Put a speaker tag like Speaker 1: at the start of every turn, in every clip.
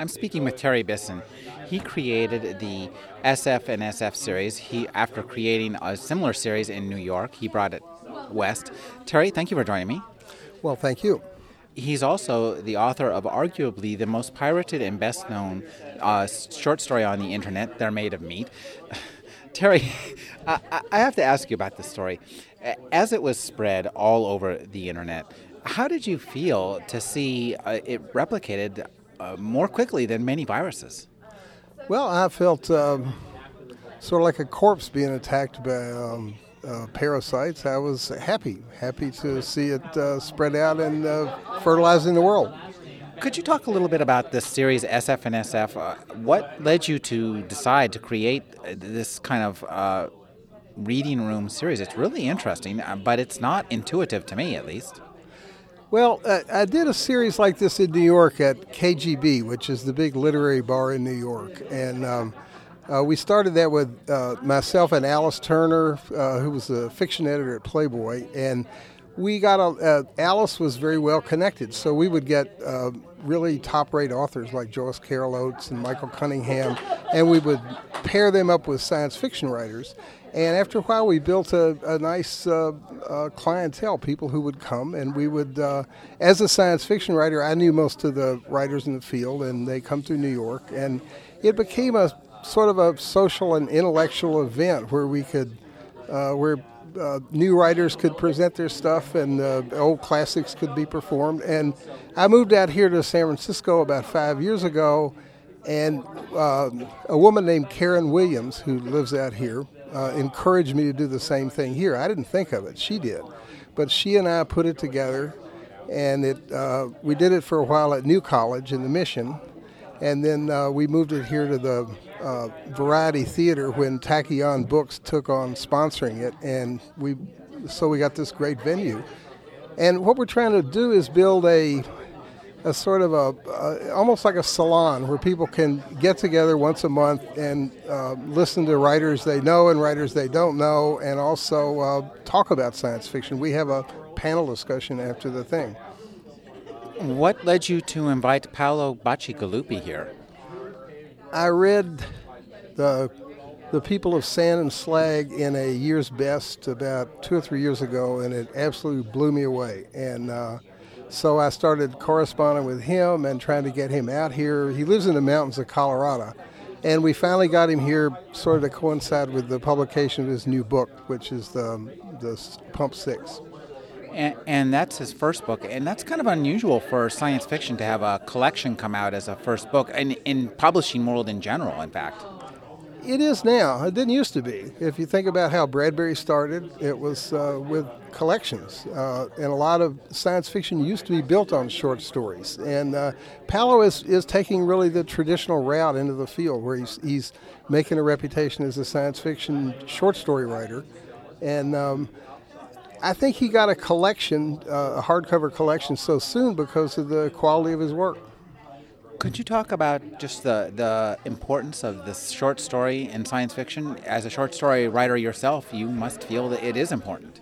Speaker 1: I'm speaking with Terry Bisson. He created the SF and SF series. He, after creating a similar series in New York, he brought it west. Terry, thank you for joining me.
Speaker 2: Well, thank you.
Speaker 1: He's also the author of arguably the most pirated and best known uh, short story on the internet, They're Made of Meat. Terry, I, I have to ask you about this story. As it was spread all over the internet, how did you feel to see uh, it replicated uh, more quickly than many viruses.
Speaker 2: Well, I felt um, sort of like a corpse being attacked by um, uh, parasites. I was happy, happy to see it uh, spread out and uh, fertilizing the world.
Speaker 1: Could you talk a little bit about this series, SF and SF? Uh, what led you to decide to create this kind of reading room series? It's really interesting, but it's not intuitive to me, at least.
Speaker 2: Well, uh, I did a series like this in New York at KGB, which is the big literary bar in New York. And um, uh, we started that with uh, myself and Alice Turner, uh, who was a fiction editor at Playboy. And we got a, uh, Alice was very well connected. So we would get uh, really top rate authors like Joyce Carol Oates and Michael Cunningham, and we would pair them up with science fiction writers. And after a while, we built a, a nice uh, uh, clientele, people who would come, and we would, uh, as a science fiction writer, I knew most of the writers in the field, and they come through New York, and it became a sort of a social and intellectual event where we could, uh, where uh, new writers could present their stuff and uh, old classics could be performed. And I moved out here to San Francisco about five years ago, and a woman named Karen Williams, who lives out here, uh, encouraged me to do the same thing here. I didn't think of it; she did, but she and I put it together, and it uh, we did it for a while at New College in the Mission, and then uh, we moved it here to the uh, Variety Theater when Tachyon Books took on sponsoring it, and we so we got this great venue. And what we're trying to do is build a a sort of a, almost like a salon where people can get together once a month and uh, listen to writers they know and writers they don't know, and also uh, talk about science fiction. We have a panel discussion after the thing.
Speaker 1: What led you to invite Paolo Bacigalupi here?
Speaker 2: I read the the people of Sand and Slag in a year's best about two or three years ago, and it absolutely blew me away. And uh, so I started corresponding with him and trying to get him out here. He lives in the mountains of Colorado. And we finally got him here sort of to coincide with the publication of his new book, which is the, the Pump Six.
Speaker 1: And, and, that's his first book, and that's kind of unusual for science fiction to have a collection come out as a first book, and in publishing world in general, in fact.
Speaker 2: It is now. It didn't used to be. If you think about how Bradbury started, it was uh, with collections, uh, and a lot of science fiction used to be built on short stories. And uh, Paolo is, is taking really the traditional route into the field, where he's, he's making a reputation as a science fiction short story writer, and um, I think he got a collection, uh, a hardcover collection, so soon because of the quality of his work.
Speaker 1: Could you talk about just the, the importance of this short story in science fiction? As a short story writer yourself, you must feel that it is important.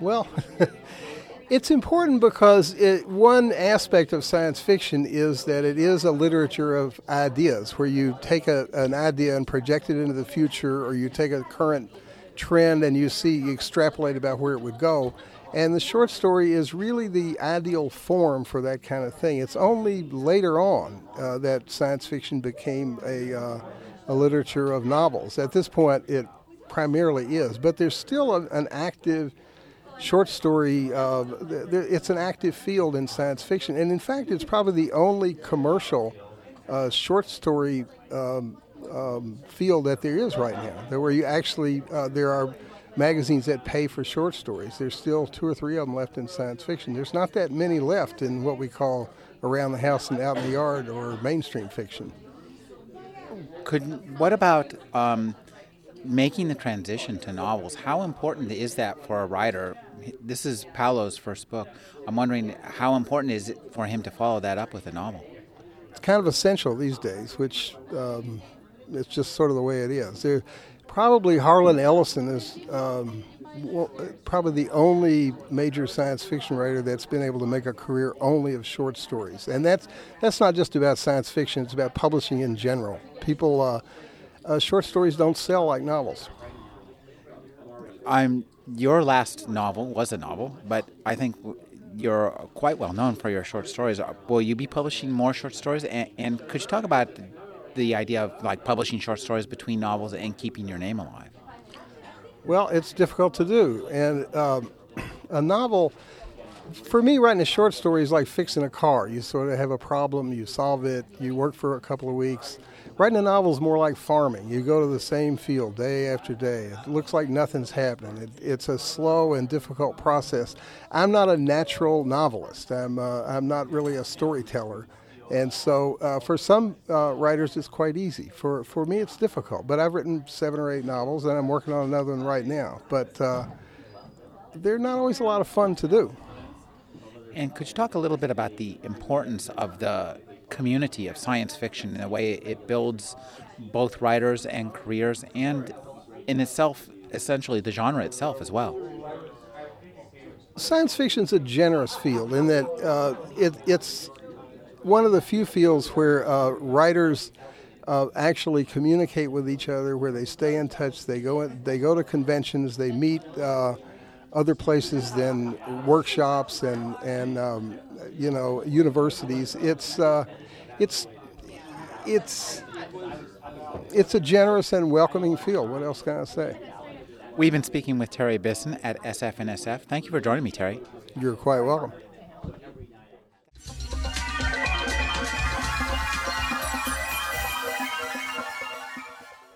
Speaker 2: Well, it's important because it, one aspect of science fiction is that it is a literature of ideas, where you take a, an idea and project it into the future, or you take a current trend and you see, you extrapolate about where it would go. And the short story is really the ideal form for that kind of thing. It's only later on uh, that science fiction became a, uh, a literature of novels. At this point, it primarily is, but there's still a, an active short story. Uh, it's an active field in science fiction, and in fact, it's probably the only commercial uh, short story um, um, field that there is right now. Where you actually uh, there are magazines that pay for short stories. There's still two or three of them left in science fiction. There's not that many left in what we call around the house and out in the yard or mainstream fiction.
Speaker 1: Could what about um, making the transition to novels? How important is that for a writer? This is Paolo's first book. I'm wondering how important is it for him to follow that up with a novel?
Speaker 2: It's kind of essential these days, which um, it's just sort of the way it is. There, probably Harlan Ellison is um, well, probably the only major science fiction writer that's been able to make a career only of short stories, and that's that's not just about science fiction; it's about publishing in general. People, uh, uh, short stories don't sell like novels.
Speaker 1: I'm your last novel was a novel, but I think you're quite well known for your short stories. Will you be publishing more short stories? And, and could you talk about the idea of like publishing short stories between novels and keeping your name alive?
Speaker 2: Well, it's difficult to do, and um, a novel. For me, writing a short story is like fixing a car. You sort of have a problem, you solve it, you work for a couple of weeks. Writing a novel is more like farming. You go to the same field day after day. It looks like nothing's happening. It, it's a slow and difficult process. I'm not a natural novelist. I'm, uh, I'm not really a storyteller. And so uh, for some uh, writers, it's quite easy. For, for me, it's difficult. But I've written seven or eight novels, and I'm working on another one right now. But uh, they're not always a lot of fun to do.
Speaker 1: And could you talk a little bit about the importance of the community of science fiction and the way it builds both writers and careers, and in itself, essentially, the genre itself as well?
Speaker 2: Science fiction is a generous field in that uh, it, it's one of the few fields where uh, writers uh, actually communicate with each other, where they stay in touch. They go they go to conventions, they meet uh, other places than workshops and and um, you know universities. It's uh, it's it's it's a generous and welcoming field. What else can I say?
Speaker 1: We've been speaking with Terry Bisson at SF&SF. Thank you for joining me, Terry.
Speaker 2: You're quite welcome.